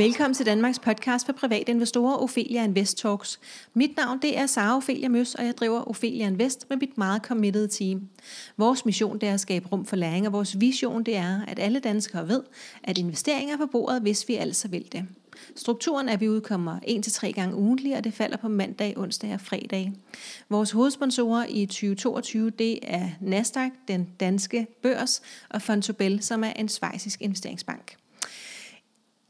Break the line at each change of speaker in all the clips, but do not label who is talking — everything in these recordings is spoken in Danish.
Velkommen til Danmarks podcast for private investorer, Ophelia Invest Talks. Mit navn det er Sara Ophelia Møs, og jeg driver Ophelia Invest med mit meget committed team. Vores mission det er at skabe rum for læring, og vores vision det er, at alle danskere ved, at investeringer er på bordet, hvis vi altså vil det. Strukturen er, at vi udkommer 1-3 gange ugentlig, og det falder på mandag, onsdag og fredag. Vores hovedsponsorer i 2022, det er Nasdaq, den danske børs, og Fontobel, som er en svejsisk investeringsbank.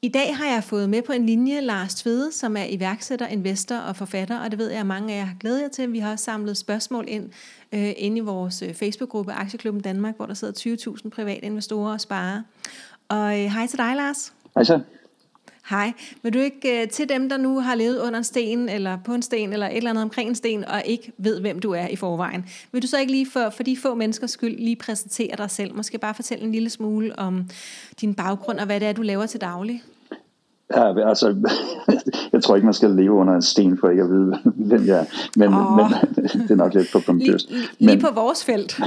I dag har jeg fået med på en linje Lars Tvede, som er iværksætter, investor og forfatter, og det ved jeg, at mange af jer har glædet jer til. Vi har også samlet spørgsmål ind øh, inde i vores øh, Facebook-gruppe Aktieklubben Danmark, hvor der sidder 20.000 private investorer og sparer. Og øh, hej til dig, Lars.
Hej så.
Hej. Vil du ikke uh, til dem, der nu har levet under en sten, eller på en sten, eller et eller andet omkring en sten, og ikke ved, hvem du er i forvejen, vil du så ikke lige for, for de få menneskers skyld lige præsentere dig selv? Måske bare fortælle en lille smule om din baggrund, og hvad det er, du laver til daglig?
Ja, altså, jeg tror ikke, man skal leve under en sten for ikke at vide, hvem jeg er. Men, oh. men det er nok lidt på pompøst.
Lige, lige men, på vores felt.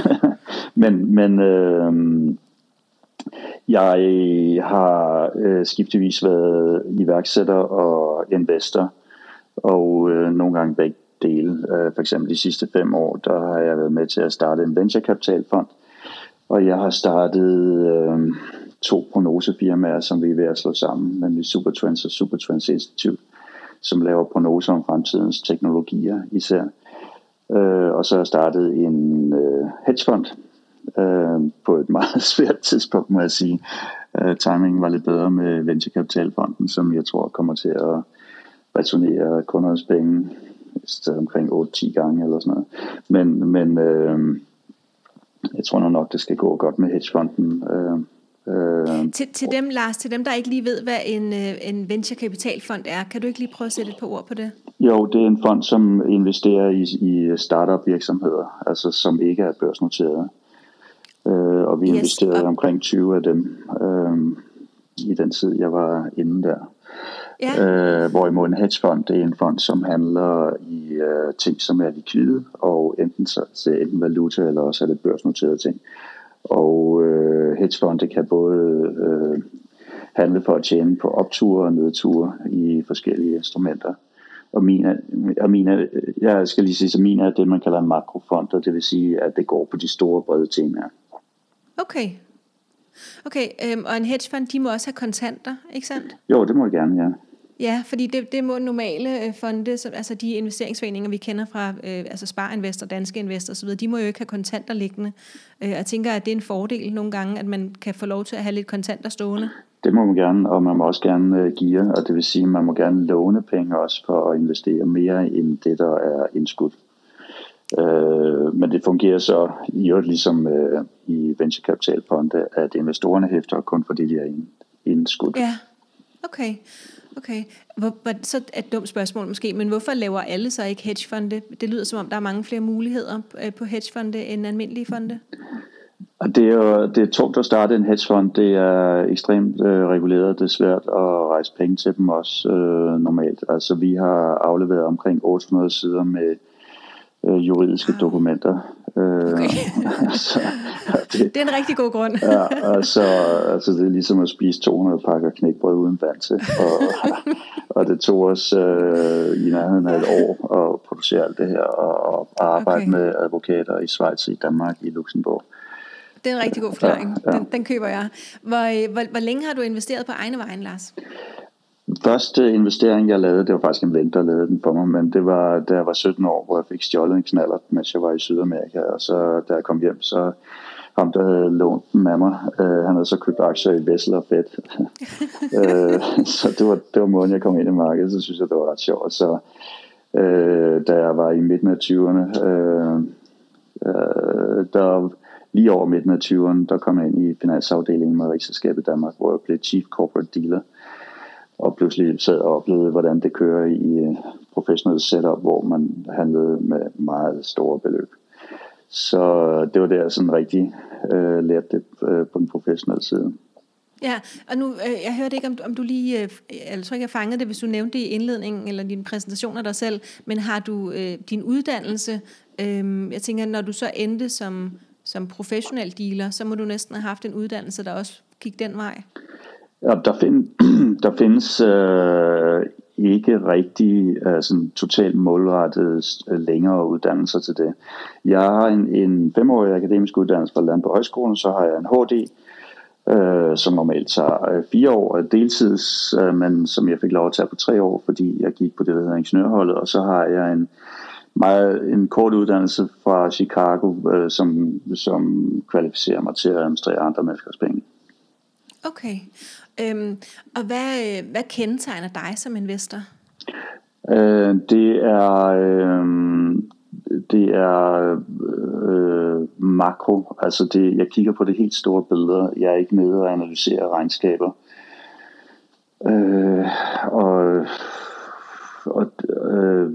men men øh, jeg har øh, skiftevis været iværksætter og investor, og øh, nogle gange begge dele. Øh, for eksempel de sidste fem år, der har jeg været med til at starte en venturekapitalfond, og jeg har startet øh, to prognosefirmaer, som vi er ved at slå sammen, nemlig Supertrends og Supertrends Institute, som laver prognoser om fremtidens teknologier især. Øh, og så har jeg startet en øh, hedgefond, øh, på et meget svært tidspunkt, må jeg sige. Øh, timingen var lidt bedre med Venturekapitalfonden, som jeg tror kommer til at returnere kundernes penge omkring 8-10 gange eller sådan noget. Men, men øh, jeg tror nok, det skal gå godt med hedgefonden. Øh,
Øh, til, til dem, Lars, til dem, der ikke lige ved, hvad en, øh, en venturekapitalfond er, kan du ikke lige prøve at sætte et par ord på det?
Jo, det er en fond, som investerer i, i startup virksomheder, altså som ikke er børsnoteret. Øh, og vi yes. investerede omkring 20 af dem øh, i den tid, jeg var inde der. Ja. Øh, hvorimod en hedgefond, det er en fond, som handler i øh, ting, som er likvide, og enten så, så enten valuta, eller også er det børsnoterede ting. Og øh, hedgefonde kan både øh, handle for at tjene på opture og nedture i forskellige instrumenter. Og min og min jeg skal lige sige, så min er det, man kalder en makrofond, og det vil sige, at det går på de store brede temaer.
Okay. Okay, øhm, og en hedgefond, de må også have kontanter, ikke sandt?
Jo, det må jeg gerne, ja.
Ja, fordi det, det må normale øh, fonde, som, altså de investeringsforeninger, vi kender fra øh, altså Sparinvestor, Danske Investor osv., de må jo ikke have kontanter liggende. Øh, jeg tænker, at det er en fordel nogle gange, at man kan få lov til at have lidt kontanter stående.
Det må man gerne, og man må også gerne øh, give, og det vil sige, at man må gerne låne penge også for at investere mere end det, der er indskudt. Øh, men det fungerer så i øvrigt ligesom øh, i venturekapitalfonde, at investorerne hæfter kun for det, de er indskudt.
Ja, okay. Okay, hvor, så et dumt spørgsmål måske, men hvorfor laver alle så ikke hedgefonde? Det lyder som om, der er mange flere muligheder øh, på hedgefonde end almindelige fonde.
Det er jo det er tungt at starte en hedgefond. Det er ekstremt øh, reguleret. Det er svært at rejse penge til dem også øh, normalt. Altså vi har afleveret omkring 800 sider med øh, juridiske wow. dokumenter.
Øh, okay. altså, det, det er en rigtig god grund.
ja, altså, altså det er ligesom at spise 200 pakker knækbrød uden vand til. Og, og det tog os øh, i nærheden af et år at producere alt det her og, og arbejde okay. med advokater i Schweiz, i Danmark, i Luxembourg.
Det er en rigtig god forklaring. Ja, ja. Den, den køber jeg. Hvor, hvor, hvor længe har du investeret på egne vejen, Lars?
Første investering, jeg lavede, det var faktisk en ven, der lavede den for mig, men det var, da jeg var 17 år, hvor jeg fik stjålet en knaller, mens jeg var i Sydamerika, og så da jeg kom hjem, så ham, der havde lånt den af mig, øh, han havde så købt aktier i Vessel og Fed. øh, så det var, det var måden, jeg kom ind i markedet, så synes jeg, det var ret sjovt. Så øh, da jeg var i midten af 20'erne, øh, øh, der lige over midten af 20'erne, der kom jeg ind i finansafdelingen med Rigsselskabet Danmark, hvor jeg blev Chief Corporate Dealer og pludselig sad og oplevede, hvordan det kører i øh, professionelle setup, hvor man handlede med meget store beløb. Så det var der, jeg sådan rigtig øh, lærte det øh, på den professionelle side.
Ja, og nu, øh, jeg hørte ikke, om, om du lige, øh, jeg tror ikke, jeg fangede det, hvis du nævnte det i indledningen, eller din præsentation af dig selv, men har du øh, din uddannelse, øh, jeg tænker, når du så endte som, som professionel dealer, så må du næsten have haft en uddannelse, der også gik den vej.
Ja, der, find, der findes øh, ikke rigtig øh, sådan totalt målrettet øh, længere uddannelser til det. Jeg har en, en femårig akademisk uddannelse fra Land på Højskolen, så har jeg en HD, øh, som normalt tager øh, fire år deltids, øh, men som jeg fik lov at tage på tre år, fordi jeg gik på det, der hedder ingeniørholdet, og så har jeg en meget en kort uddannelse fra Chicago, øh, som, som kvalificerer mig til at administrere andre menneskers penge.
Okay. Øhm, og hvad, hvad kendetegner dig som investor?
Øh, det er øh, det er øh, makro, altså det, jeg kigger på det helt store billede. Jeg er ikke nede og analyserer regnskaber. Øh, og og øh,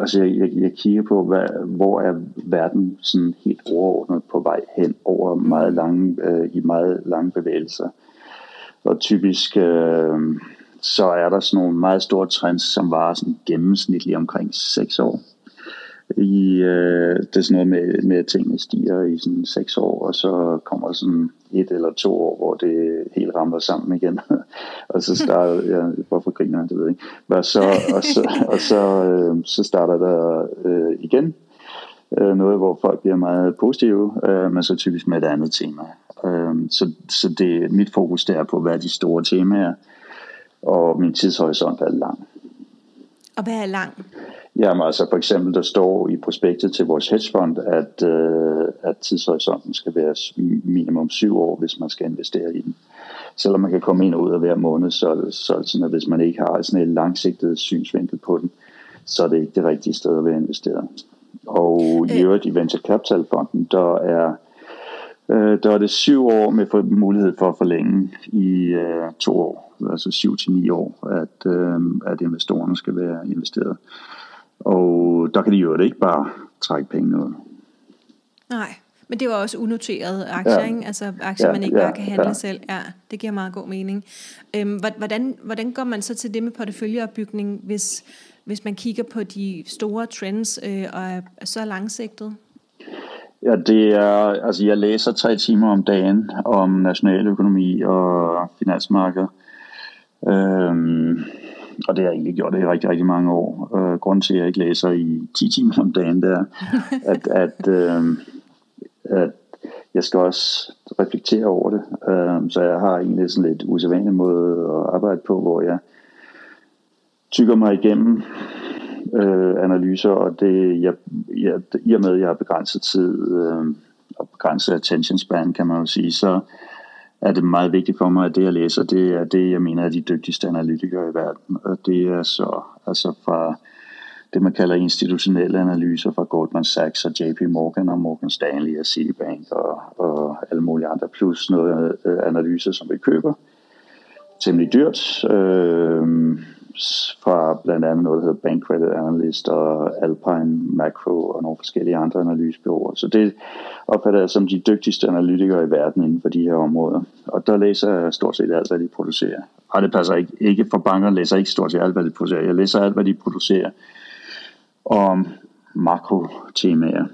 altså jeg, jeg, jeg kigger på, hvad, hvor er verden sådan helt overordnet på vej hen over meget lange, øh, i meget lange bevægelser. Og typisk øh, så er der sådan nogle meget store trends, som var sådan gennemsnitligt omkring 6 år. I, øh, det er sådan noget med, med at tingene stiger i sådan 6 år, og så kommer sådan et eller to år, hvor det helt rammer sammen igen. og så starter, ja, hvorfor griner han, det ved jeg ikke. Og så, og så, og så, øh, så starter der øh, igen øh, noget, hvor folk bliver meget positive, øh, men så typisk med et andet tema. Øh, så så det, mit fokus der er på, hvad er de store temaer, og min tidshorisont er lang.
Og hvad er lang?
Jamen altså for eksempel, der står i prospektet til vores hedgefond, at, øh, at tidshorisonten skal være minimum syv år, hvis man skal investere i den. Selvom man kan komme ind og ud af hver måned, så, så sådan, at hvis man ikke har sådan en langsigtet synsvinkel på den, så er det ikke det rigtige sted at være investeret. Og i øh. øvrigt i Venture Capital Fonden, der er, øh, der er det syv år med for, mulighed for at forlænge i øh, to år, altså syv til ni år, at, øh, at investorerne skal være investeret. Og der kan de jo ikke bare trække penge ud.
Nej, men det var også unoterede aktier, ja. ikke? Altså aktier, ja, man ikke ja, bare kan handle ja. selv. Ja, det giver meget god mening. Øhm, hvordan, hvordan går man så til det med porteføljeopbygning, hvis, hvis man kigger på de store trends øh, og er så langsigtet?
Ja, det er, altså jeg læser tre timer om dagen om nationaløkonomi og finansmarked. Øhm, og det har jeg egentlig gjort det i rigtig, rigtig mange år. Øh, grunden til, at jeg ikke læser i 10 timer om dagen, det er, at, at, øh, at jeg skal også reflektere over det. Øh, så jeg har egentlig sådan lidt usædvanlig måde at arbejde på, hvor jeg tykker mig igennem øh, analyser, og det, jeg, jeg, i og med, at jeg har begrænset tid øh, og begrænset attention span, kan man jo sige, så er det meget vigtigt for mig, at det jeg læser, det er det, jeg mener er de dygtigste analytikere i verden. Og det er så altså fra det, man kalder institutionelle analyser fra Goldman Sachs og JP Morgan og Morgan Stanley og Citibank og, og alle mulige andre, plus noget øh, analyser, som vi køber. Temmelig dyrt. Øh, fra blandt andet noget, der hedder Bank Credit Analyst og Alpine Macro og nogle forskellige andre analysebyråer. Så det opfatter jeg som de dygtigste analytikere i verden inden for de her områder. Og der læser jeg stort set alt, hvad de producerer. Og det passer ikke. Ikke for banker læser ikke stort set alt, hvad de producerer. Jeg læser alt, hvad de producerer om makrotemaer.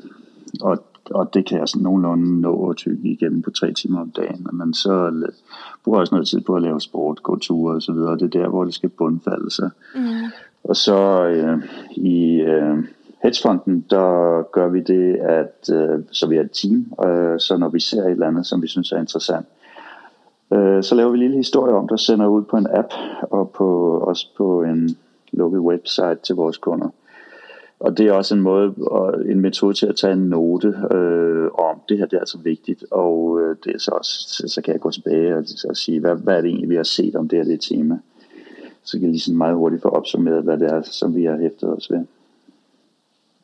Og og det kan jeg sådan nogenlunde nå at tykke igennem på tre timer om dagen. Men så bruger jeg også noget tid på at lave sport, gå ture og så videre. Det er der, hvor det skal bundfalde sig. Mm. Og så øh, i øh, hedgefonden, der gør vi det, at øh, så vi er et team. Øh, så når vi ser et eller andet, som vi synes er interessant, øh, så laver vi en lille historie om, der sender ud på en app og på, også på en lukket website til vores kunder. Og det er også en måde, og en metode til at tage en note øh, om, det her det er altså vigtigt, og øh, det er så, også, så kan jeg gå tilbage og, og sige, hvad, hvad er det egentlig, vi har set om det her det tema. Så kan jeg lige sådan meget hurtigt få opsummeret, hvad det er, som vi har hæftet os ved.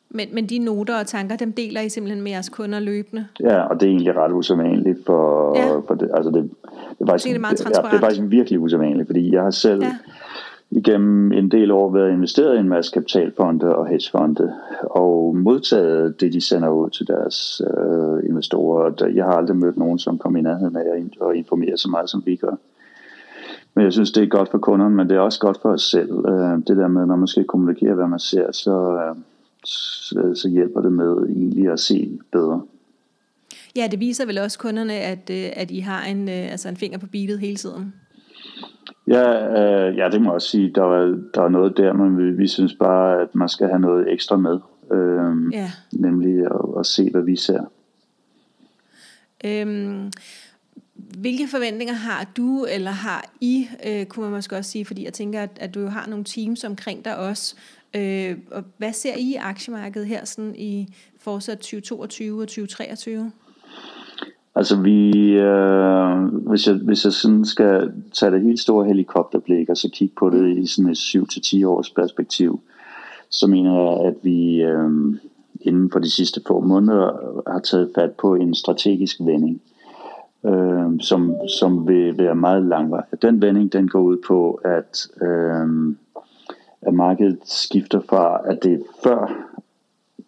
Men, men de noter og tanker, dem deler I simpelthen med jeres kunder løbende?
Ja, og det er egentlig ret usædvanligt for, ja. for det, altså det, det, er faktisk, det, er meget det, ja, det er faktisk virkelig usædvanligt, fordi jeg har selv ja igennem en del år været investeret i en masse kapitalfonde og hedgefonde, og modtaget det, de sender ud til deres øh, investorer. Jeg har aldrig mødt nogen, som kom i nærheden af at informere så meget, som vi gør. Men jeg synes, det er godt for kunderne, men det er også godt for os selv. Øh, det der med, når man skal kommunikere, hvad man ser, så, øh, så hjælper det med egentlig at se bedre.
Ja, det viser vel også kunderne, at, øh, at I har en, øh, altså en finger på beatet hele tiden.
Ja, øh, ja, det må jeg også sige. Der er, der er noget der, men vi, vi synes bare, at man skal have noget ekstra med. Øh, ja. Nemlig at, at se, hvad vi ser.
Øhm, hvilke forventninger har du, eller har I, øh, kunne man måske også sige, fordi jeg tænker, at, at du jo har nogle teams omkring dig også. Øh, og hvad ser I i aktiemarkedet her sådan i fortsat 2022 og 2023?
Altså vi, øh, hvis, jeg, hvis jeg sådan skal tage det helt store helikopterblik og så kigge på det i sådan et 7-10 års perspektiv, så mener jeg, at vi øh, inden for de sidste få måneder har taget fat på en strategisk vending, øh, som, som vil være meget langvarig. Den vending den går ud på, at, øh, at markedet skifter fra, at det før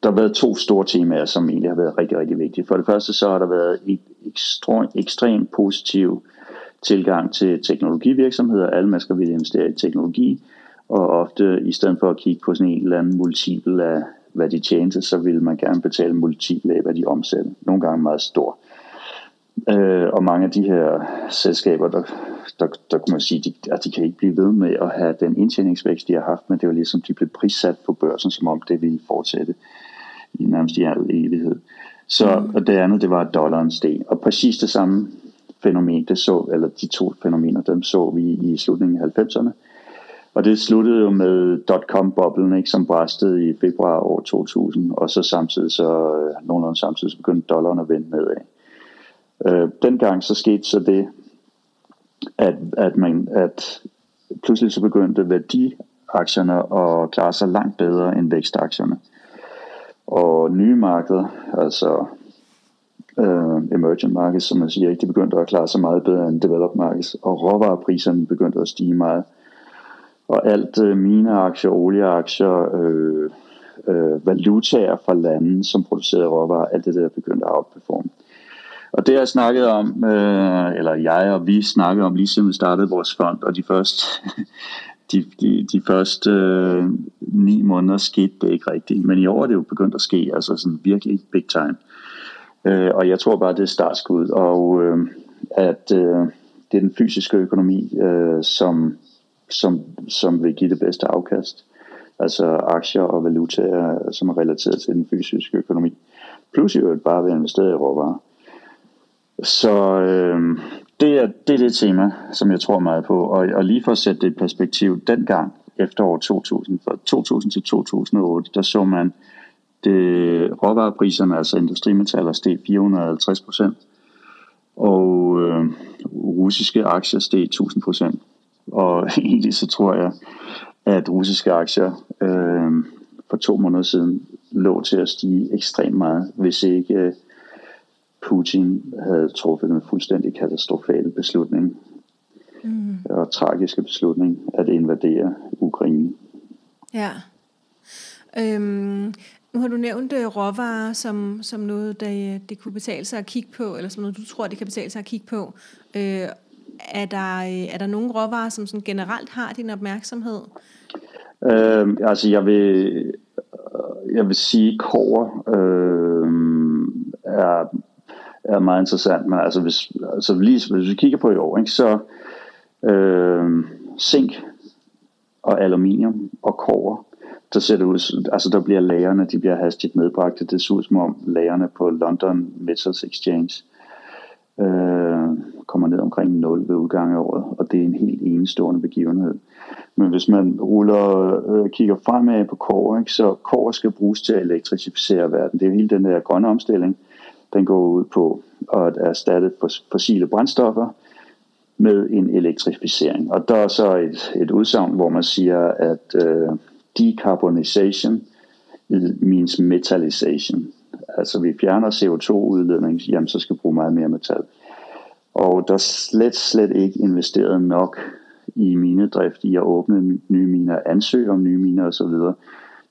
der har været to store temaer, som egentlig har været rigtig, rigtig vigtige. For det første så har der været et ekstremt, ekstremt positiv tilgang til teknologivirksomheder. Alle mennesker vil investere i teknologi, og ofte i stedet for at kigge på sådan en eller anden multiple af, hvad de tjente, så vil man gerne betale multiple af, hvad de omsætter. Nogle gange meget stor. Øh, og mange af de her selskaber, der, der, der kunne man sige, de, at de kan ikke blive ved med at have den indtjeningsvækst, de har haft, men det var ligesom, de blev prissat på børsen, som om det ville fortsætte i nærmest i al evighed. Så mm. og det andet, det var, at dollaren steg. Og præcis det samme fænomen, det så, eller de to fænomener, dem så vi i slutningen af 90'erne. Og det sluttede jo med dot-com-boblen, ikke, som bræstede i februar år 2000, og så samtidig, så øh, nogenlunde samtidig, så begyndte dollaren at vende nedad. Øh, dengang så skete så det, at, at, man, at pludselig så begyndte værdiaktierne at klare sig langt bedre end vækstaktierne. Og nye markeder, altså øh, emerging markets, som man siger, ikke, de begyndte at klare sig meget bedre end developed markets, og råvarepriserne begyndte at stige meget. Og alt øh, mine aktier, olieaktier, øh, øh, valutaer fra lande, som producerede råvarer, alt det der begyndte at outperforme. Og det har jeg snakket om, øh, eller jeg og vi snakkede om lige siden vi startede vores fond, og de første, de, de, de første øh, ni måneder skete det ikke rigtigt. Men i år er det jo begyndt at ske, altså sådan virkelig big time. Øh, og jeg tror bare, det er startskud, og øh, at øh, det er den fysiske økonomi, øh, som, som, som vil give det bedste afkast. Altså aktier og valutaer, som er relateret til den fysiske økonomi. Plus jo bare ved at investere i råvarer. Så øh, det, er, det er det tema, som jeg tror meget på. Og, og lige for at sætte det i perspektiv, dengang efter år 2000, fra 2000 til 2008, der så man det, råvarepriserne, altså industrimetaller, steg 450 procent, og øh, russiske aktier steg 1000 procent. Og egentlig så tror jeg, at russiske aktier øh, for to måneder siden lå til at stige ekstremt meget, hvis ikke øh, Putin havde truffet en fuldstændig katastrofal beslutning mm. og tragiske beslutning at invadere Ukraine.
Ja. Øhm, nu har du nævnt uh, råvarer som, som noget, der det kunne betale sig at kigge på, eller som noget, du tror, det kan betale sig at kigge på. Øh, er, der, øh, er der nogle råvarer, som sådan generelt har din opmærksomhed?
Øh, altså, jeg vil, jeg vil sige, kover øh, er er meget interessant. Men altså hvis, altså lige, hvis vi kigger på i år, ikke, så øh, zink og aluminium og kover, der ser det ud, altså der bliver lagerne, de bliver hastigt nedbragt. Det ser ud som om lagerne på London Metals Exchange øh, kommer ned omkring 0 ved udgangen af året, og det er en helt enestående begivenhed. Men hvis man ruller, øh, kigger fremad på kover, ikke, så kover skal bruges til at elektrificere verden. Det er hele den der grønne omstilling, den går ud på at erstatte fossile brændstoffer med en elektrificering. Og der er så et, et udsagn, hvor man siger, at øh, decarbonization means metallization. Altså vi fjerner CO2-udledning, jamen så skal vi bruge meget mere metal. Og der er slet, slet ikke investeret nok i minedrift, i at åbne nye miner, ansøge om nye miner osv.,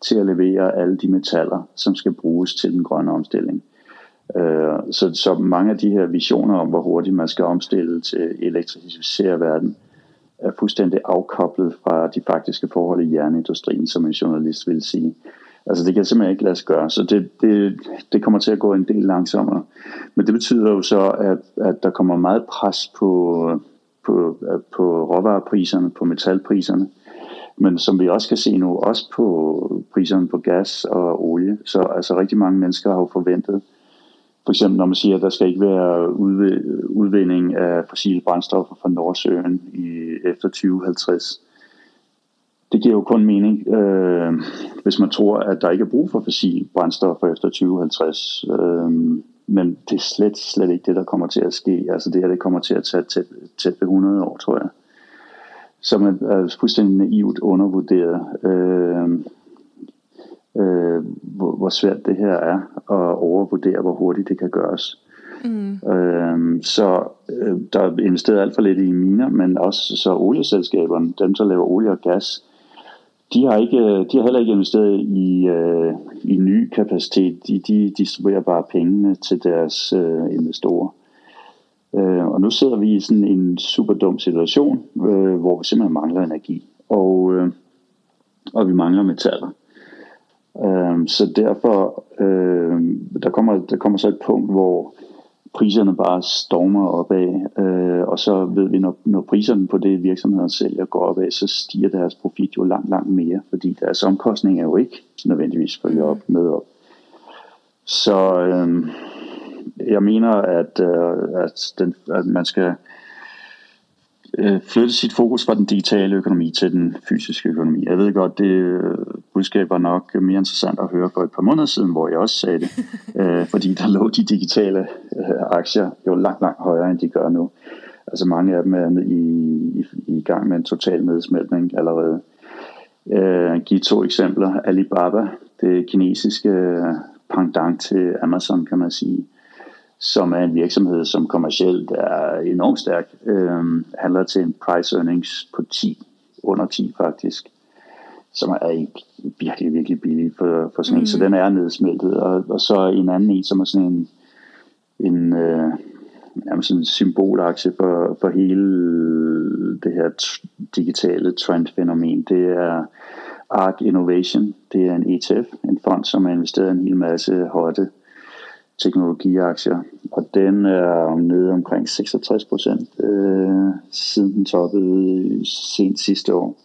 til at levere alle de metaller, som skal bruges til den grønne omstilling. Øh, så, så mange af de her visioner om, hvor hurtigt man skal omstille til elektrificere verden, er fuldstændig afkoblet fra de faktiske forhold i jernindustrien, som en journalist vil sige. Altså det kan simpelthen ikke lade sig gøre, så det, det, det kommer til at gå en del langsommere. Men det betyder jo så, at, at der kommer meget pres på, på, på råvarepriserne, på metalpriserne, men som vi også kan se nu, også på priserne på gas og olie. Så altså rigtig mange mennesker har jo forventet, for eksempel når man siger, at der skal ikke være udvinding af fossile brændstoffer fra Nordsøen i, efter 2050. Det giver jo kun mening, øh, hvis man tror, at der ikke er brug for fossile brændstoffer efter 2050. Øh, men det er slet, slet ikke det, der kommer til at ske. Altså det her, det kommer til at tage tæt, tæt ved 100 år, tror jeg. Så man er fuldstændig naivt undervurderet, øh, øh, hvor, hvor svært det her er, og overvurdere, hvor hurtigt det kan gøres. Mm. Øh, så øh, der er investeret alt for lidt i miner, men også så olieselskaberne, dem der laver olie og gas, de har, ikke, de har heller ikke investeret i, øh, i ny kapacitet. De, de distribuerer bare pengene til deres øh, investorer. Øh, og nu sidder vi i sådan en super dum situation, øh, hvor vi simpelthen mangler energi. Og, øh, og vi mangler metaller. Øh, så derfor, øh, der, kommer, der kommer så et punkt, hvor priserne bare stormer opad, øh, og så ved vi, når, når priserne på det virksomheden sælger går opad, så stiger deres profit jo langt, langt mere, fordi deres omkostning er jo ikke nødvendigvis følger op med op. Så øh, jeg mener, at, øh, at, den, at man skal øh, flytte sit fokus fra den digitale økonomi til den fysiske økonomi. Jeg ved godt, det budskab var nok mere interessant at høre for et par måneder siden, hvor jeg også sagde det, øh, fordi der lå de digitale øh, aktier jo langt, langt højere, end de gør nu. Altså mange af dem er i, i, i gang med en total nedsmeltning allerede. Øh, give to eksempler. Alibaba, det kinesiske pendant til Amazon, kan man sige som er en virksomhed, som kommercielt er enormt stærk, øh, handler til en price earnings på 10, under 10 faktisk, som er ikke virkelig, virkelig billig for, for sådan en, mm. så den er nedsmeltet, og, og så en anden en, som er sådan en, en øh, nærmest sådan en symbolaktie for, for hele det her digitale trendfænomen, det er ARK Innovation, det er en ETF, en fond, som har investeret en hel masse hotte teknologiaktier, og den er nede omkring 66 procent øh, siden den toppede sent sidste år.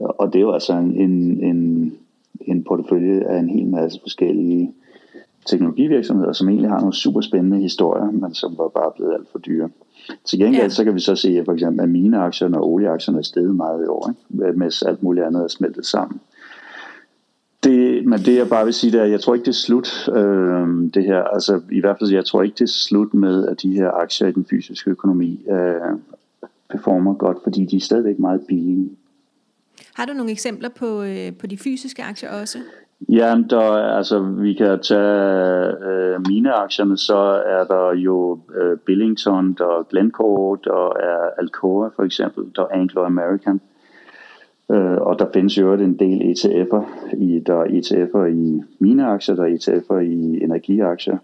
Og det er jo altså en, en, en, en portefølje af en hel masse forskellige teknologivirksomheder, som egentlig har nogle super spændende historier, men som var bare blevet alt for dyre. Til gengæld ja. så kan vi så se, at for eksempel at mineaktierne og olieaktierne er steget meget i år, ikke? mens alt muligt andet er smeltet sammen. Det, men det jeg bare vil sige, det er, at jeg tror ikke, det er slut, øh, det her. Altså i hvert fald, jeg tror ikke, det er slut med, at de her aktier i den fysiske økonomi øh, performer godt, fordi de er stadigvæk meget billige.
Har du nogle eksempler på, øh, på de fysiske aktier også?
Ja, der, altså, vi kan tage øh, mine aktierne, så er der jo øh, Billington, der er Glencore, der er Alcoa for eksempel, der er Anglo American. Øh, og der findes jo en del ETF'er. I, der er ETF'er i mine aktier, der er ETF'er i energiaktier.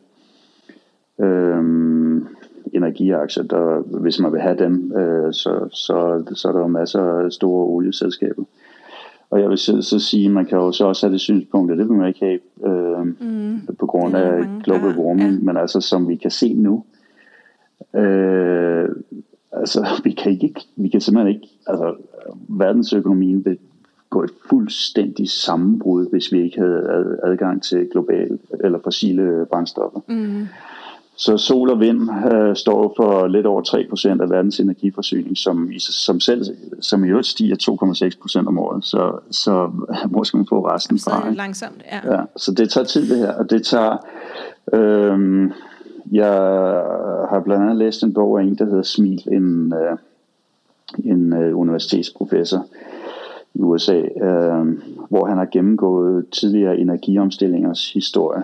Øhm, energiaktier, der, hvis man vil have dem, øh, så, så, så er der jo masser af store olieselskaber. Og jeg vil så, så sige, man kan jo så også have det synspunkt, at det vil man ikke have øh, mm, på grund af global warming, ja. men altså som vi kan se nu, øh, altså vi kan ikke, vi kan simpelthen ikke, altså verdensøkonomien vil gå et fuldstændig sammenbrud, hvis vi ikke havde adgang til globale eller fossile brændstoffer. Mm. Så sol og vind øh, står for lidt over 3% af verdens energiforsyning, som, som selv som i øvrigt stiger 2,6% om året. Så, så hvor skal man få resten fra?
Så langsomt, ja. ja.
Så det tager tid det her, og det tager... Øh, jeg har blandt andet læst en bog af en, der hedder Smil, en, øh, en øh, universitetsprofessor i USA, øh, hvor han har gennemgået tidligere energiomstillingers historie.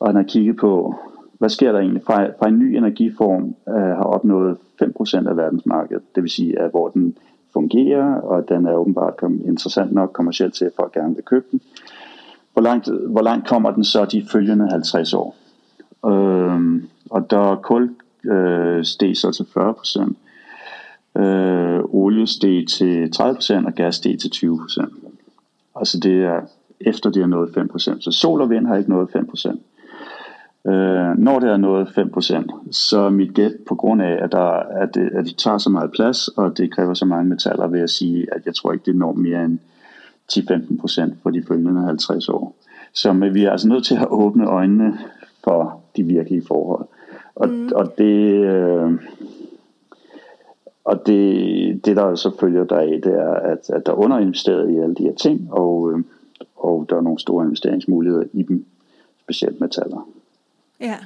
Og han har kigget på, hvad sker der egentlig fra, fra en ny energiform øh, har opnået 5% af verdensmarkedet. Det vil sige, at hvor den fungerer, og den er åbenbart interessant nok kommercielt til, at folk gerne vil købe den. Hvor langt, hvor langt kommer den så de følgende 50 år? Øh, og der kul øh, steg så til 40%, Øh, olie steg til 30%, og gas steg til 20%. Altså det er efter det har nået 5%. Så sol og vind har ikke nået 5%. Øh, når det er nået 5%, så er mit gæt på grund af, at, der, at, det, at de tager så meget plads, og det kræver så mange metaller, ved at sige, at jeg tror ikke, det når mere end 10-15% for de følgende 50 år. Så men vi er altså nødt til at åbne øjnene for de virkelige forhold. Og, mm. og det... Øh, og det, det der så følger deraf, det er, at, at der er underinvesteret i alle de her ting, og, øh, og der er nogle store investeringsmuligheder i dem, specielt metaller.
Ja,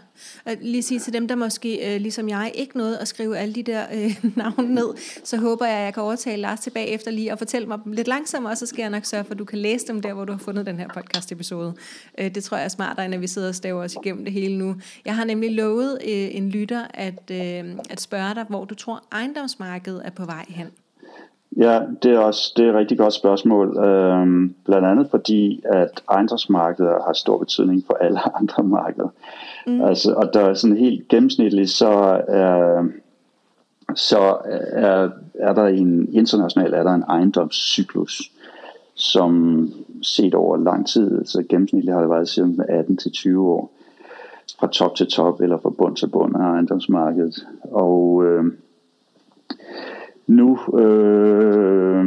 og lige sige til dem, der måske, øh, ligesom jeg, ikke nåede at skrive alle de der øh, navne ned, så håber jeg, at jeg kan overtale Lars tilbage efter lige og fortælle mig dem lidt langsommere, og så skal jeg nok sørge for, at du kan læse dem der, hvor du har fundet den her podcast-episode. Øh, det tror jeg er smartere, end at vi sidder og staver os igennem det hele nu. Jeg har nemlig lovet øh, en lytter at, øh, at spørge dig, hvor du tror, ejendomsmarkedet er på vej hen.
Ja, det er også det er et rigtig godt spørgsmål. Øhm, blandt andet fordi, at ejendomsmarkedet har stor betydning for alle andre markeder. Mm. Altså, og der er sådan helt gennemsnitligt, så er, så er, er der en international er der en ejendomscyklus, som set over lang tid, så gennemsnitligt har det været siden 18 til 20 år, fra top til top eller fra bund til bund af ejendomsmarkedet. Og øh, nu, øh,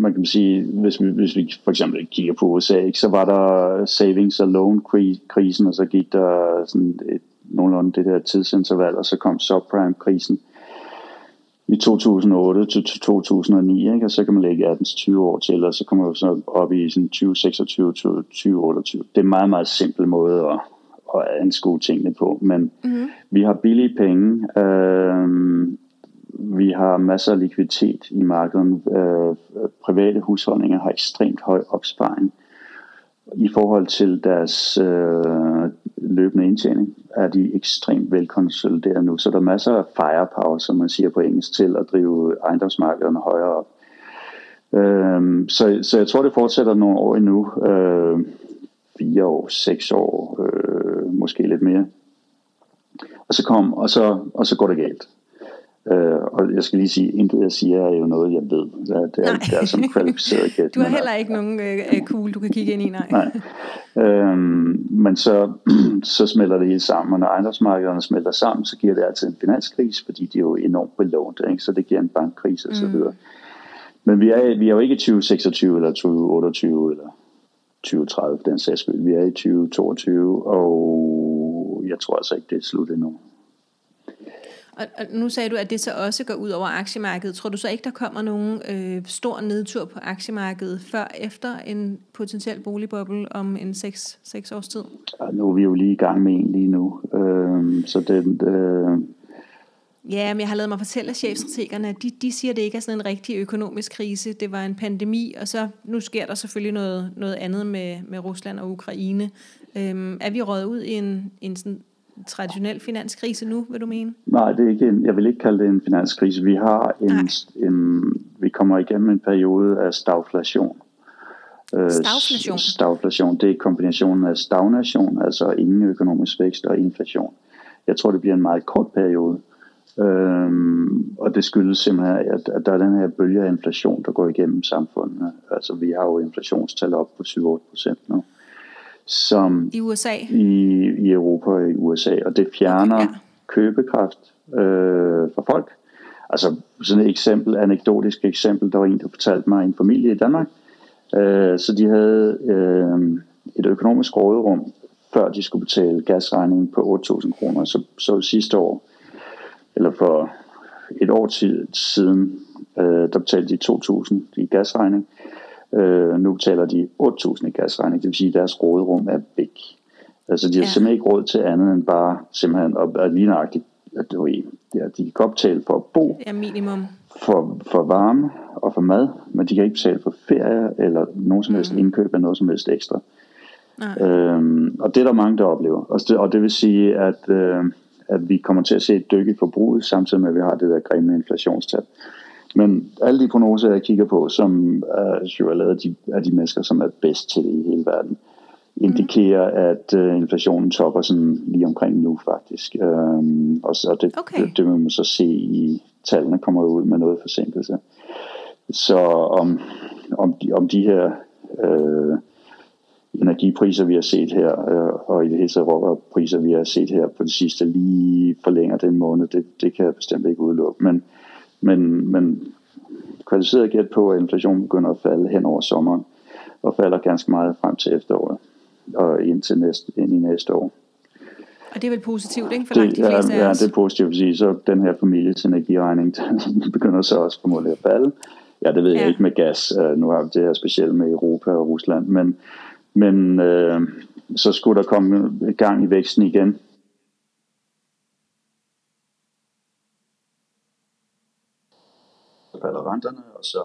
man kan sige, hvis vi, hvis vi for eksempel kigger på USA, ikke, så var der savings og loan krisen, og så gik der sådan et, nogenlunde det der tidsinterval, og så kom subprime-krisen i 2008 til 2009, ikke? og så kan man lægge 18-20 år til, og så kommer vi så op i sådan 2026 til 2028. Det er en meget, meget simpel måde at, at anskue tingene på, men mm-hmm. vi har billige penge, øh, vi har masser af likviditet i markedet. Øh, private husholdninger har ekstremt høj opsparing. I forhold til deres øh, løbende indtjening er de ekstremt velkonsolideret nu, så der er masser af firepower, som man siger på engelsk, til at drive ejendomsmarkederne højere op. Øh, så, så jeg tror, det fortsætter nogle år endnu. Øh, fire år, seks år, øh, måske lidt mere. Og så, kom, og, så, og så går det galt. Øh, og jeg skal lige sige, intet jeg siger er jo noget, jeg ved. Det er, det er, det er som kvalificeret gæt.
du har heller ikke nogen øh, øh, cool, du kan kigge ind i, nej.
nej. Øhm, men så, så smelter det hele sammen, og når ejendomsmarkederne smelter sammen, så giver det altid en finanskrise, fordi de er jo enormt belånt, ikke? så det giver en bankkrise osv. Mm. Men vi er, vi er jo ikke i 2026 eller 2028 eller 2030 den sags skyld. Vi er i 2022, og jeg tror altså ikke, det er slut endnu.
Og, og nu sagde du, at det så også går ud over aktiemarkedet. Tror du så ikke, der kommer nogen øh, stor nedtur på aktiemarkedet før efter en potentiel boligboble om en 6, 6 års tid?
Ja, nu er vi jo lige i gang med en lige nu. Øh, så det... Øh
Ja, men jeg har lavet mig fortælle af chefstrategerne, at de, de siger, at det ikke er sådan en rigtig økonomisk krise. Det var en pandemi, og så nu sker der selvfølgelig noget, noget andet med, med Rusland og Ukraine. Øhm, er vi røget ud i en, en sådan traditionel finanskrise nu, vil du mene?
Nej, det er ikke en, jeg vil ikke kalde det en finanskrise. Vi har en, en vi kommer igennem en periode af stagflation.
Øh, stagflation?
Stagflation, det er kombinationen af stagnation, altså ingen økonomisk vækst og inflation. Jeg tror, det bliver en meget kort periode. Øhm, og det skyldes simpelthen, at, at der er den her bølge af inflation, der går igennem samfundet. Altså vi har jo inflationstal op på 7-8 procent nu som
i USA
i, i Europa og i USA, og det fjerner okay, ja. købekraft øh, for folk. Altså sådan et eksempel, anekdotisk eksempel, der var en, der fortalte mig en familie i Danmark, øh, så de havde øh, et økonomisk råderum, før de skulle betale gasregningen på 8.000 kroner. Så, så sidste år, eller for et år tid siden, øh, der betalte de 2.000 i gasregning. Øh, nu betaler de 8.000 i gasregning, det vil sige, at deres råderum er væk. Altså de har ja. simpelthen ikke råd til andet end bare simpelthen at, at lige nøjagtigt, at du ved, ja, de kan godt betale for at bo,
ja, minimum.
For, for varme og for mad, men de kan ikke betale for ferie eller nogen som helst mm. indkøb af noget som helst ekstra. Øhm, og det er der mange, der oplever. Og det, og det vil sige, at, øh, at vi kommer til at se et dyk i forbruget, samtidig med, at vi har det der grimme inflationstab. Men alle de prognoser, jeg kigger på, som uh, jo er lavet af de, af de mennesker, som er bedst til det i hele verden, indikerer, mm. at uh, inflationen topper sådan lige omkring nu faktisk. Um, og så det, okay. det, det vil man så se i tallene kommer ud med noget forsinkelse. Så om, om, de, om de her uh, energipriser, vi har set her, øh, og i det hele taget råvarerpriser, vi har set her på det sidste, lige forlænger den måned, det, det kan jeg bestemt ikke udelukke. Men, men, men kvalificeret gæt på, at inflationen begynder at falde hen over sommeren, og falder ganske meget frem til efteråret, og ind, til næste, ind i næste år.
Og det er vel positivt, ikke? For det,
de fleste ja, ja, det er positivt, fordi så den her families energiregning begynder så også formodentlig at falde. Ja, det ved ja. jeg ikke med gas. Uh, nu har vi det her specielt med Europa og Rusland, men, men uh, så skulle der komme gang i væksten igen. Så falder renterne, og så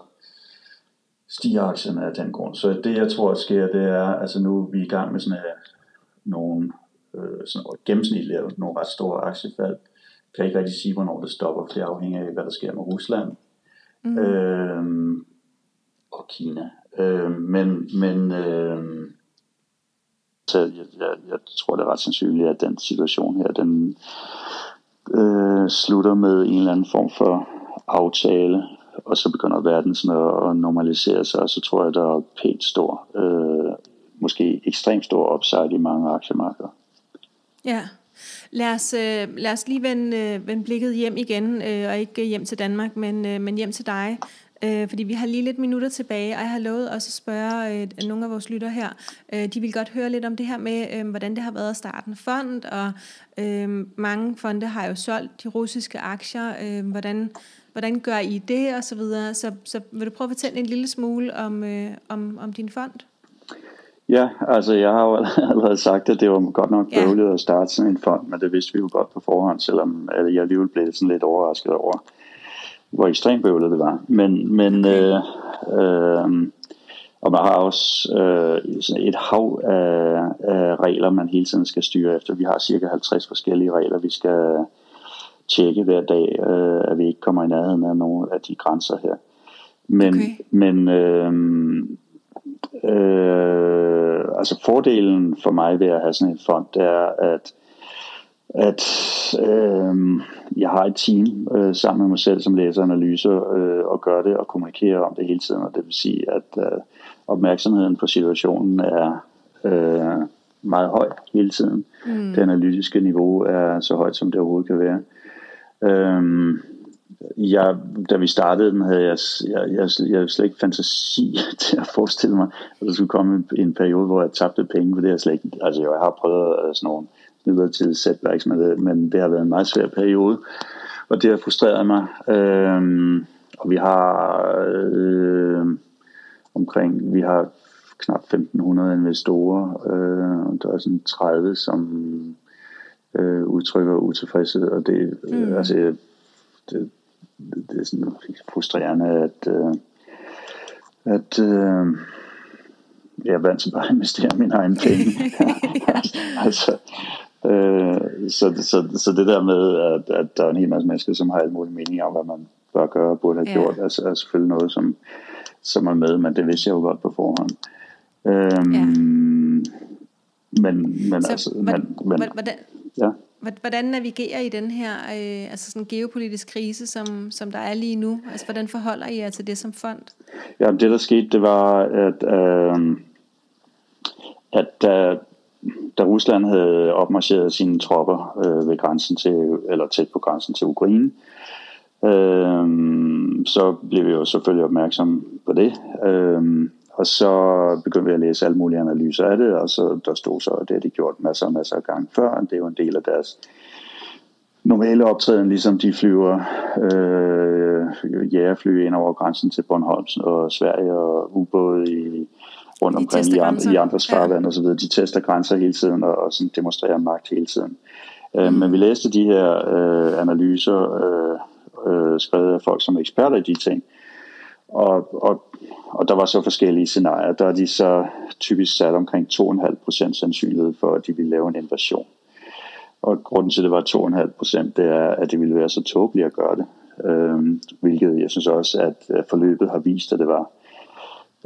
stiger aktierne af den grund. Så det jeg tror sker, det er, altså nu er vi i gang med sådan her nogle øh, sådan gennemsnitligt nogle ret store aktiefald. Kan ikke rigtig sige, hvornår det stopper, for det afhænger af, hvad der sker med Rusland mm. øh, og Kina. Øh, men men øh, så jeg, jeg, jeg tror, det er ret sandsynligt, at den situation her, den øh, slutter med en eller anden form for aftale, og så begynder verden sådan at, at normalisere sig, og så tror jeg, der er pænt stor, øh, måske ekstremt stor upside i mange aktiemarkeder.
Ja. Lad os, øh, lad os lige vende, øh, vende blikket hjem igen, øh, og ikke hjem til Danmark, men, men hjem til dig. Øh, fordi vi har lige lidt minutter tilbage, og jeg har lovet også at spørge øh, nogle af vores lytter her. Øh, de vil godt høre lidt om det her med, øh, hvordan det har været at starte en fond, og øh, mange fonde har jo solgt de russiske aktier. Øh, hvordan, hvordan gør I det, og så videre. Så, så vil du prøve at fortælle en lille smule om, øh, om, om din fond?
Ja, altså jeg har jo allerede sagt, at det var godt nok bøvlet ja. at starte sådan en fond, men det vidste vi jo godt på forhånd, selvom jeg alligevel blev sådan lidt overrasket over, hvor ekstremt bøvlet det var. Men, men øh, øh, og man har også øh, et hav af, af regler, man hele tiden skal styre efter. Vi har cirka 50 forskellige regler, vi skal tjekke hver dag, øh, at vi ikke kommer i nærheden af nogle af de grænser her. Men, okay. men øh, Øh, altså fordelen for mig ved at have sådan en fond, det er, at, at øh, jeg har et team øh, sammen med mig selv, som læser analyser øh, og gør det og kommunikerer om det hele tiden. Og det vil sige, at øh, opmærksomheden på situationen er øh, meget høj hele tiden. Mm. Det analytiske niveau er så højt, som det overhovedet kan være. Øh, jeg, da vi startede den, havde jeg, jeg, jeg, jeg havde slet ikke fantasi til at forestille mig, at der skulle komme en, en periode, hvor jeg tabte penge, for det har slet ikke, altså jeg har prøvet sådan nogle midlertidige setbacks, men det, men det har været en meget svær periode, og det har frustreret mig. Øhm, og vi har øh, omkring, vi har knap 1500 investorer, øh, der er sådan 30, som øh, udtrykker utilfredshed, og det, mm. altså, det, det er sådan frustrerende, at, øh, at øh, jeg er vant til bare at investere mine egne penge. altså, øh, så, så, så det der med, at, at der er en hel masse mennesker, som har alle mulige meninger om, hvad man bør gøre og burde have ja. gjort, altså, er selvfølgelig noget, som, som er med, men det vidste jeg jo godt på forhånd. Øhm, ja. Men, men
så,
altså,
men, men, hvordan, ja. Hvordan navigerer I den her øh, altså sådan geopolitisk krise, som, som der er lige nu? Altså, hvordan forholder I jer til det som fond?
Ja, det der skete, det var, at, øh, at da, da Rusland havde opmarcheret sine tropper øh, ved grænsen til, eller tæt på grænsen til Ukraine, øh, så blev vi jo selvfølgelig opmærksom på det. Øh, og så begyndte vi at læse alle mulige analyser af det, og så der stod så, at det har de gjort masser og masser af gange før. Det er jo en del af deres normale optræden, ligesom de flyver øh, jægerfly ind over grænsen til Bornholm og Sverige og ubåde i, rundt omkring i, andre, i andres farvand ja. og så videre. De tester grænser hele tiden og, og sådan demonstrerer magt hele tiden. Øh, mm. men vi læste de her øh, analyser øh, øh, skrevet af folk, som er eksperter i de ting. Og, og og der var så forskellige scenarier. Der er de så typisk sat omkring 2,5% sandsynlighed for, at de ville lave en invasion. Og grunden til, at det var 2,5%, det er, at det ville være så tåbeligt at gøre det. Øhm, hvilket jeg synes også, at forløbet har vist, at det var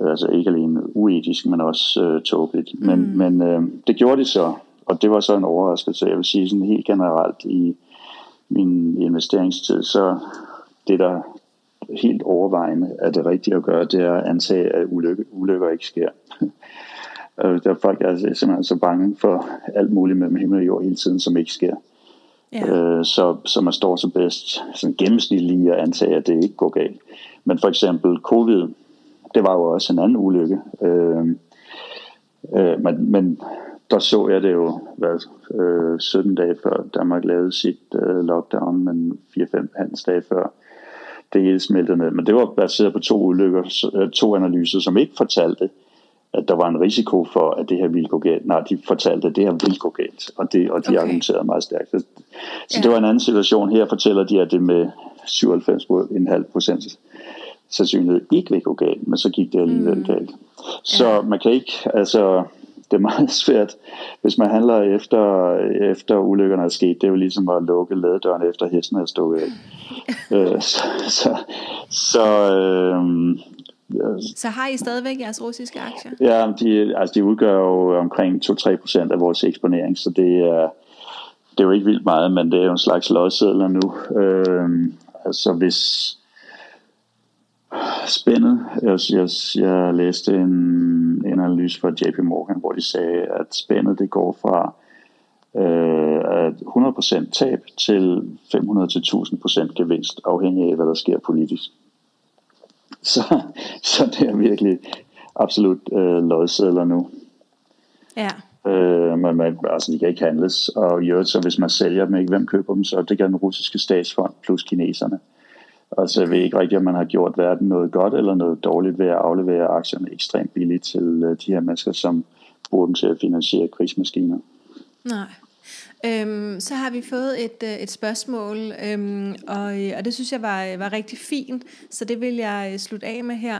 altså ikke alene uetisk, men også øh, tåbeligt. Men, mm. men øh, det gjorde de så, og det var så en overraskelse. Jeg vil sige sådan helt generelt i min investeringstid, så det der helt overvejende, at det rigtige at gøre, det er at antage, at ulykke, ulykker ikke sker. Øh, der folk er simpelthen så bange for alt muligt med himmel og jord hele tiden, som ikke sker. Ja. Øh, så, så man står så bedst sådan gennemsnitligt lige at antage, at det ikke går galt. Men for eksempel covid, det var jo også en anden ulykke. Øh, øh, men, men der så jeg det jo hvad, øh, 17 dage før Danmark lavede sit øh, lockdown, men 4-5 dage før det hele smeltede ned. Men det var baseret på to ulykker, øh, to analyser, som ikke fortalte, at der var en risiko for, at det her ville gå galt. Nej, de fortalte, at det her ville gå galt, og, det, og de okay. argumenterede meget stærkt. Så, ja. det var en anden situation. Her fortæller de, at det med 97,5 procent sandsynlighed ikke vil gå galt, men så gik det alligevel mm. galt. Så ja. man kan ikke, altså, det er meget svært, hvis man handler efter, efter ulykkerne er sket. Det er jo ligesom at lukke ladedøren efter hesten er stået af. øh, så, så, så øh,
så har I stadigvæk jeres russiske aktier?
Ja, de, altså de udgør jo omkring 2-3% af vores eksponering, så det er, det er jo ikke vildt meget, men det er jo en slags lodsedler nu. Øh, altså hvis spændet, jeg, jeg, jeg læste en, en analyse fra JP Morgan, hvor de sagde, at spændet det går fra øh, 100% tab til 500-1000% gevinst, afhængig af, hvad der sker politisk. Så, så det er virkelig absolut øh, lodsedler nu.
Ja.
Øh, men man, altså, de kan ikke handles, og i øvrigt, så hvis man sælger dem, ikke, hvem køber dem, så det gør den russiske statsfond plus kineserne. Altså jeg ved ikke rigtigt, om man har gjort verden noget godt eller noget dårligt ved at aflevere aktierne ekstremt billigt til øh, de her mennesker, som bruger dem til at finansiere krigsmaskiner.
Nej. Øhm, så har vi fået et, øh, et spørgsmål, øhm, og, øh, og det synes jeg var, var rigtig fint, så det vil jeg øh, slutte af med her.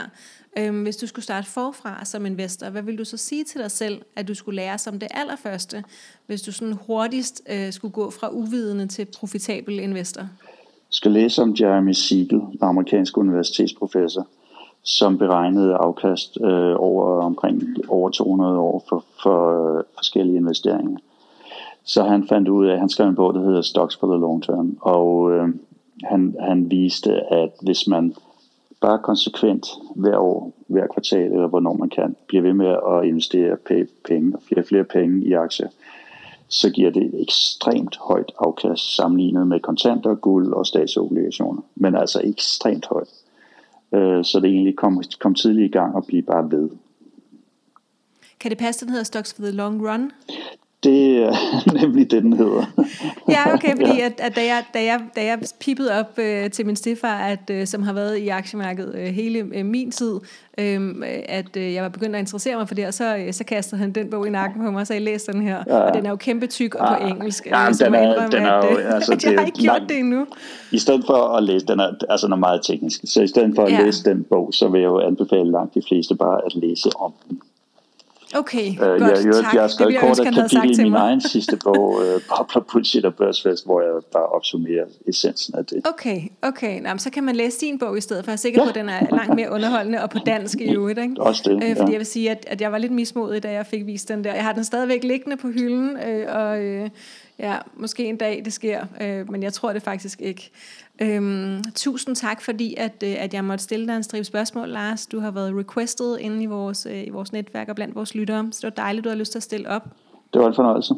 Øhm, hvis du skulle starte forfra som investor, hvad vil du så sige til dig selv, at du skulle lære som det allerførste, hvis du sådan hurtigst øh, skulle gå fra uvidende til profitabel investor?
Skal læse om Jeremy Siegel, den amerikanske universitetsprofessor, som beregnede afkast øh, over omkring over 200 år for, for øh, forskellige investeringer. Så han fandt ud af, at han skrev en bog, der hedder Stocks for the Long Term, og øh, han, han viste, at hvis man bare konsekvent hver år, hver kvartal, eller hvornår man kan, bliver ved med at investere penge flere og flere, flere penge i aktier, så giver det ekstremt højt afkast sammenlignet med kontanter, guld og statsobligationer. Men altså ekstremt højt. Øh, så det egentlig kom, kom tidligt i gang og blive bare ved.
Kan det passe, den hedder Stocks for the Long Run?
Det er nemlig det, den hedder.
ja, okay, fordi ja. at, at da, jeg, da, jeg, da jeg pippede op øh, til min stefar, at, øh, som har været i aktiemarkedet øh, hele øh, min tid, øh, at øh, jeg var begyndt at interessere mig for det, og så, øh, så kastede han den bog i nakken på mig, og jeg læste den her, ja. og den er jo kæmpe tyk og ja. på engelsk.
Ja, øh, den er, den er jo,
øh, altså, at jeg har ikke gjort det endnu.
I stedet for at læse, den er, altså den er meget teknisk, så i stedet for at ja. læse den bog, så vil jeg jo anbefale langt de fleste bare at læse om den.
Okay, øh, godt, jeg,
tak. Jeg har skrevet kort et kapitel i min egen sidste bog, Bobler, Bullshit og Børsfest, hvor jeg bare opsummerer essensen af det.
Okay, okay. Nå, så kan man læse din bog i stedet, for jeg er sikker ja. på, at den er langt mere underholdende og på dansk i øvrigt. Ikke?
Også det,
øh, Fordi jeg vil sige, at, at jeg var lidt mismodig, da jeg fik vist den der. Jeg har den stadigvæk liggende på hylden, øh, og øh, ja, måske en dag det sker, øh, men jeg tror det faktisk ikke. Øhm, tusind tak, fordi at, øh, at jeg måtte stille dig en stribe spørgsmål, Lars. Du har været requested inde i vores, øh, i vores netværk og blandt vores lyttere, så det var dejligt, du har lyst til at stille op.
Det var en fornøjelse.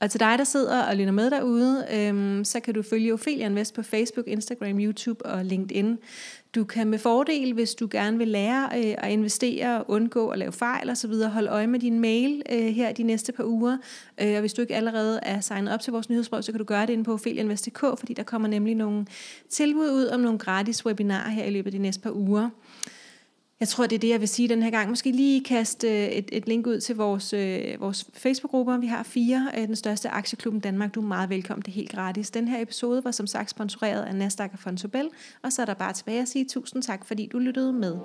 Og til dig, der sidder og lytter med derude, øhm, så kan du følge Ophelia Invest på Facebook, Instagram, YouTube og LinkedIn. Du kan med fordel, hvis du gerne vil lære øh, at investere, undgå at lave fejl osv., holde øje med din mail øh, her de næste par uger. Øh, og hvis du ikke allerede er signet op til vores nyhedsbrev, så kan du gøre det inde på ophelianvest.dk, fordi der kommer nemlig nogle tilbud ud om nogle gratis webinarer her i løbet af de næste par uger. Jeg tror, det er det, jeg vil sige den her gang. Måske lige kaste øh, et, et link ud til vores, øh, vores Facebook-grupper. Vi har fire. Øh, den største aktieklubben Danmark. Du er meget velkommen. Det er helt gratis. Den her episode var som sagt sponsoreret af Nasdaq og Fontobel. Og så er der bare tilbage at sige tusind tak, fordi du lyttede med.